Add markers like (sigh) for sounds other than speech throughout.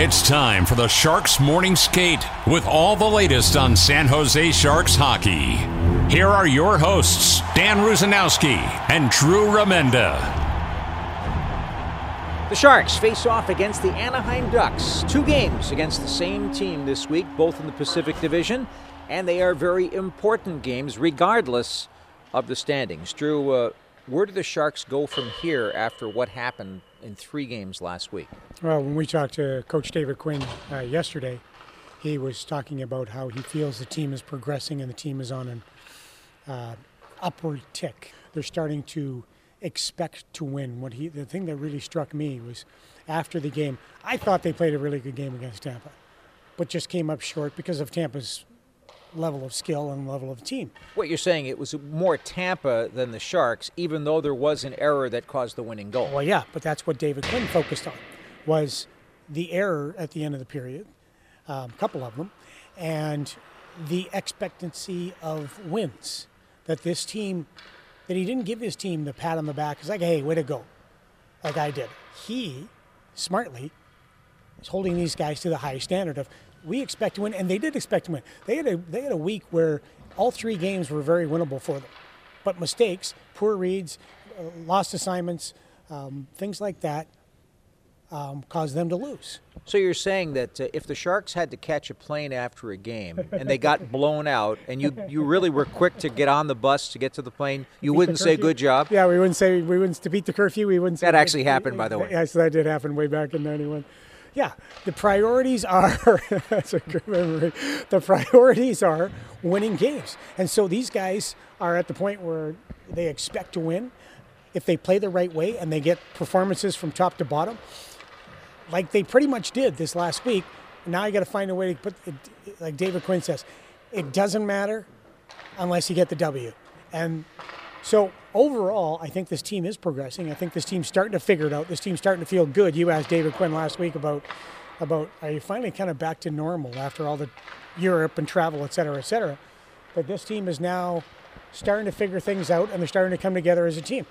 It's time for the Sharks Morning Skate with all the latest on San Jose Sharks hockey. Here are your hosts, Dan Rusinowski and Drew Remenda. The Sharks face off against the Anaheim Ducks. Two games against the same team this week, both in the Pacific Division, and they are very important games regardless of the standings. Drew, uh, where do the Sharks go from here after what happened in three games last week? Well, when we talked to Coach David Quinn uh, yesterday, he was talking about how he feels the team is progressing and the team is on an uh, upward tick. They're starting to expect to win. What he, the thing that really struck me was after the game, I thought they played a really good game against Tampa, but just came up short because of Tampa's level of skill and level of team. What you're saying, it was more Tampa than the Sharks, even though there was an error that caused the winning goal. Well, yeah, but that's what David Quinn focused on, was the error at the end of the period, a um, couple of them, and the expectancy of wins. That this team, that he didn't give his team the pat on the back. It's like, hey, way to go, like I did. He, smartly, is holding these guys to the highest standard of we expect to win, and they did expect to win. They had a they had a week where all three games were very winnable for them, but mistakes, poor reads, uh, lost assignments, um, things like that. Um, caused them to lose. So you're saying that uh, if the Sharks had to catch a plane after a game and they got (laughs) blown out, and you you really were quick to get on the bus to get to the plane, you Beat wouldn't say good job. Yeah, we wouldn't say we wouldn't to beat the curfew. We wouldn't. Say, That actually happened, by the way. Yes, that did happen way back in '91. Yeah, the priorities are (laughs) that's a good memory. The priorities are winning games, and so these guys are at the point where they expect to win. If they play the right way and they get performances from top to bottom, like they pretty much did this last week. Now you got to find a way to put, it, like David Quinn says, it doesn't matter unless you get the W. And so overall, I think this team is progressing. I think this team's starting to figure it out. This team's starting to feel good. You asked David Quinn last week about about are you finally kind of back to normal after all the Europe and travel, et cetera, et cetera. But this team is now starting to figure things out and they're starting to come together as a team.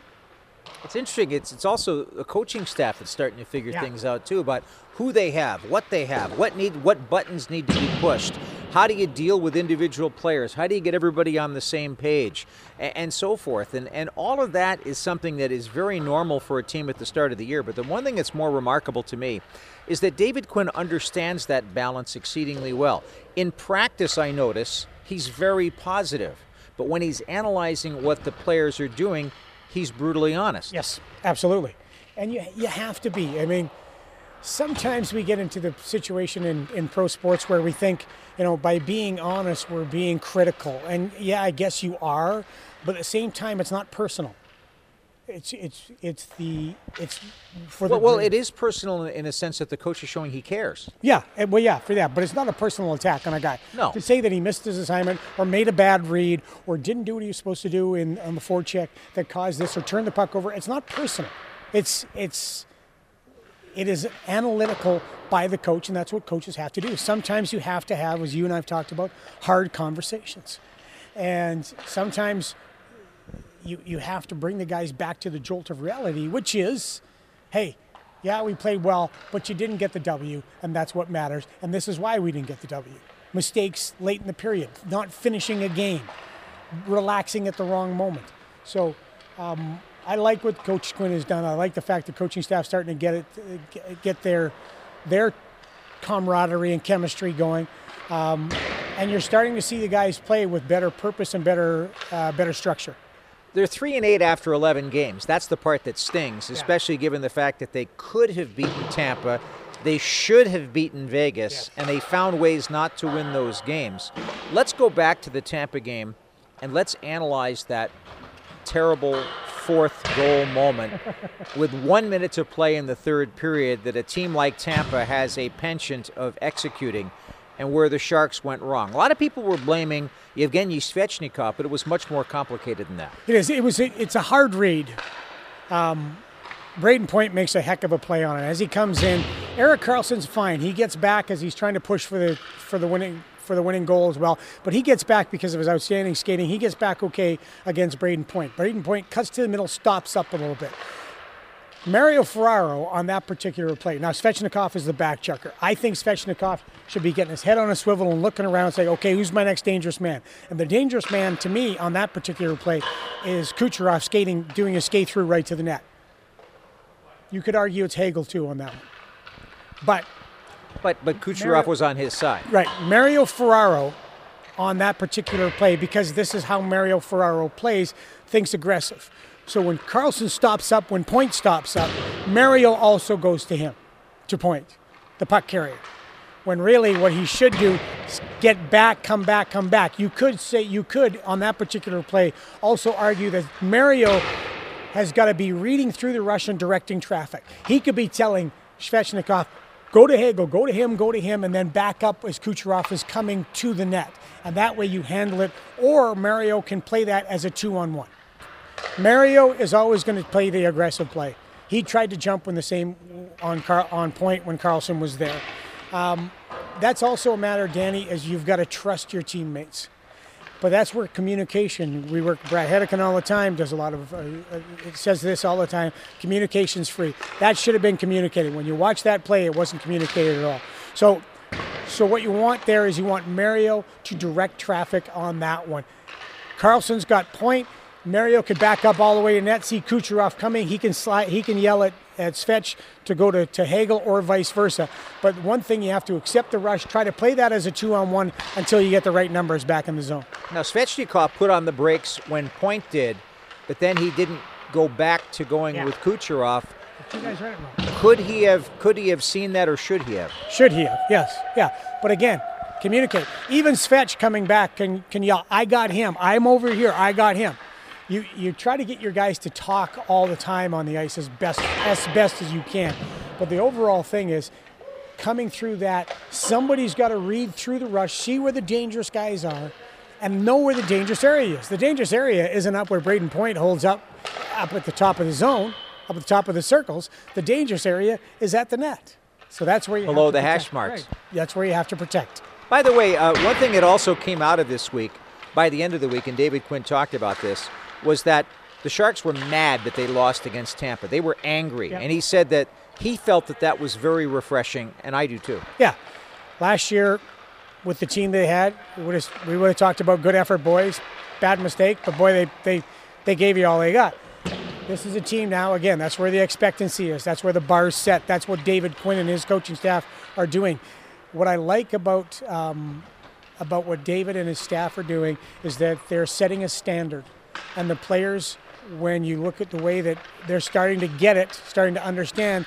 It's interesting. It's it's also a coaching staff that's starting to figure Yeah. things out too about who they have, what they have, what need, what buttons need to be pushed. How do you deal with individual players? How do you get everybody on the same page, and, and so forth? And and all of that is something that is very normal for a team at the start of the year. But the one thing that's more remarkable to me is that David Quinn understands that balance exceedingly well. In practice, I notice he's very positive, but when he's analyzing what the players are doing, he's brutally honest. Yes, absolutely. And you, you have to be. I mean, sometimes we get into the situation in, in pro sports where we think, you know, by being honest, we're being critical. And yeah, I guess you are, but at the same time, it's not personal. It's it's it's the it's for the Well, it is personal in a sense that the coach is showing he cares. Yeah, eh, well, yeah, for that, but it's not a personal attack on a guy. No. To say that he missed his assignment or made a bad read or didn't do what he was supposed to do in on the forecheck that caused this or turned the puck over, it's not personal. It's it's it is analytical by the coach, and that's what coaches have to do. Sometimes you have to have, as you and I've talked about, hard conversations, and sometimes you you have to bring the guys back to the jolt of reality, which is, hey, yeah, we played well, but you didn't get the W, and that's what matters. And this is why we didn't get the W. Mistakes late in the period, not finishing a game, relaxing at the wrong moment. So um, I like what Coach Quinn has done. I like the fact the coaching staff starting to get it, get their their camaraderie and chemistry going. Um, and you're starting to see the guys play with better purpose and better uh, better structure. They're three and eight after 11 games. That's the part that stings, especially given the fact that they could have beaten Tampa, they should have beaten Vegas, and they found ways not to win those games. Let's go back to the Tampa game, and let's analyze that terrible fourth goal moment with one minute to play in the third period that a team like Tampa has a penchant of executing and where the Sharks went wrong. A lot of people were blaming Evgeny Svechnikov, but it was much more complicated than that. It is. It was. It's a hard read. Um, Brayden Point makes a heck of a play on it as he comes in. Erik Karlsson's fine. He gets back as he's trying to push for the for the winning for the winning goal as well. But he gets back because of his outstanding skating. He gets back okay against Brayden Point. Brayden Point cuts to the middle, stops up a little bit. Mario Ferraro on that particular play. Now, Svechnikov is the back checker. I think Svechnikov should be getting his head on a swivel and looking around and saying, okay, who's my next dangerous man? And the dangerous man to me on that particular play is Kucherov skating, doing a skate through right to the net. You could argue it's Hagel too on that one. But but but Kucherov Mario, was on his side. Right. Mario Ferraro on that particular play, because this is how Mario Ferraro plays, thinks aggressive. So when Karlsson stops up, when Point stops up, Mario also goes to him, to Point, the puck carrier. When really what he should do is get back, come back, come back. You could say, you could on that particular play also argue that Mario has got to be reading through the rush and directing traffic. He could be telling Svechnikov, go to Hagel, go to him, go to him, and then back up as Kucherov is coming to the net. And that way you handle it. Or Mario can play that as a two on one. Mario is always going to play the aggressive play. He tried to jump when the same on Car- on point when Karlsson was there. Um, that's also a matter, Danny, is you've got to trust your teammates. But that's where communication. We work. Bret Hedican all the time does a lot of. Uh, it says this all the time. Communication's free. That should have been communicated. When you watch that play, it wasn't communicated at all. So, so what you want there is you want Mario to direct traffic on that one. Karlsson's got point. Mario could back up all the way to net, see Kucherov coming. He can slide. He can yell at at Svech to go to, to Hagel or vice versa. But one thing you have to accept the rush, try to play that as a two on one until you get the right numbers back in the zone. Now, Svechnikov put on the brakes when Point did, but then he didn't go back to going yeah. with Kucherov. Could he have could he have seen that or should he have? Should he have? Yes. Yeah. But again, communicate. Even Svech coming back can can yell, I got him. I'm over here. I got him you you try to get your guys to talk all the time on the ice as best as best as you can. But the overall thing is coming through that, somebody's got to read through the rush, see where the dangerous guys are, and know where the dangerous area is. The dangerous area isn't up where Brayden Point holds up up at the top of the zone, up at the top of the circles. The dangerous area is at the net. So that's where you below the protect. hash marks. Right. That's where you have to protect. By the way, uh, one thing that also came out of this week, by the end of the week, and David Quinn talked about this, was that the Sharks were mad that they lost against Tampa. They were angry. Yep. And he said that he felt that that was very refreshing, and I do too. Yeah. Last year, with the team they had, we would have, we would have talked about good effort, boys. Bad mistake, but boy, they, they, they gave you all they got. This is a team now, again, that's where the expectancy is. That's where the bar's set. That's what David Quinn and his coaching staff are doing. What I like about, um, about what David and his staff are doing is that they're setting a standard and the players, when you look at the way that they're starting to get it, starting to understand,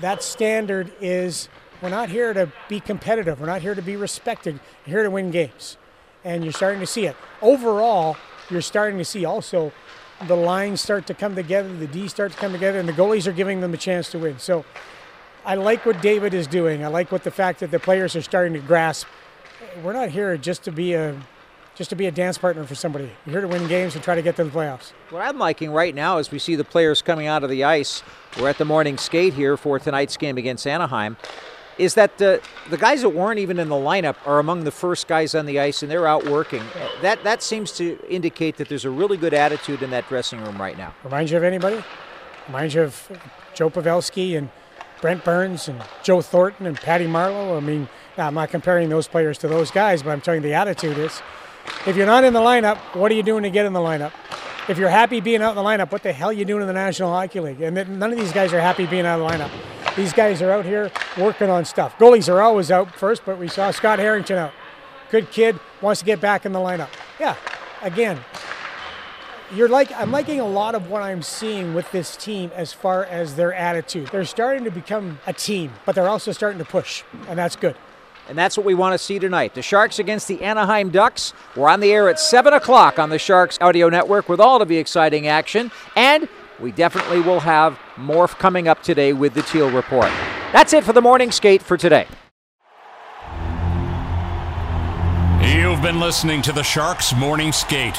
that standard is we're not here to be competitive. We're not here to be respected. We're here to win games. And you're starting to see it. Overall, you're starting to see also the lines start to come together, the D start to come together, and the goalies are giving them a chance to win. So I like what David is doing. I like what the fact that the players are starting to grasp. We're not here just to be a just to be a dance partner for somebody. You're here to win games and try to get to the playoffs. What I'm liking right now is we see the players coming out of the ice. We're at the morning skate here for tonight's game against Anaheim. Is that the the guys that weren't even in the lineup are among the first guys on the ice and they're out working. That that seems to indicate that there's a really good attitude in that dressing room right now. Reminds you of anybody? Reminds you of Joe Pavelski and Brent Burns and Joe Thornton and Patty Marleau. I mean, I'm not comparing those players to those guys, but I'm telling you the attitude is if you're not in the lineup, what are you doing to get in the lineup? If you're happy being out in the lineup, what the hell are you doing in the National Hockey League? And none of these guys are happy being out of the lineup. These guys are out here working on stuff. Goalies are always out first, but we saw Scott Harrington out. Good kid, wants to get back in the lineup. Yeah, again, you're like I'm liking a lot of what I'm seeing with this team as far as their attitude. They're starting to become a team, but they're also starting to push, and that's good. And that's what we want to see tonight. The Sharks against the Anaheim Ducks. We're on the air at 7 o'clock on the Sharks Audio Network with all of the exciting action. And we definitely will have more coming up today with the Teal Report. That's it for the morning skate for today. You've been listening to the Sharks Morning Skate.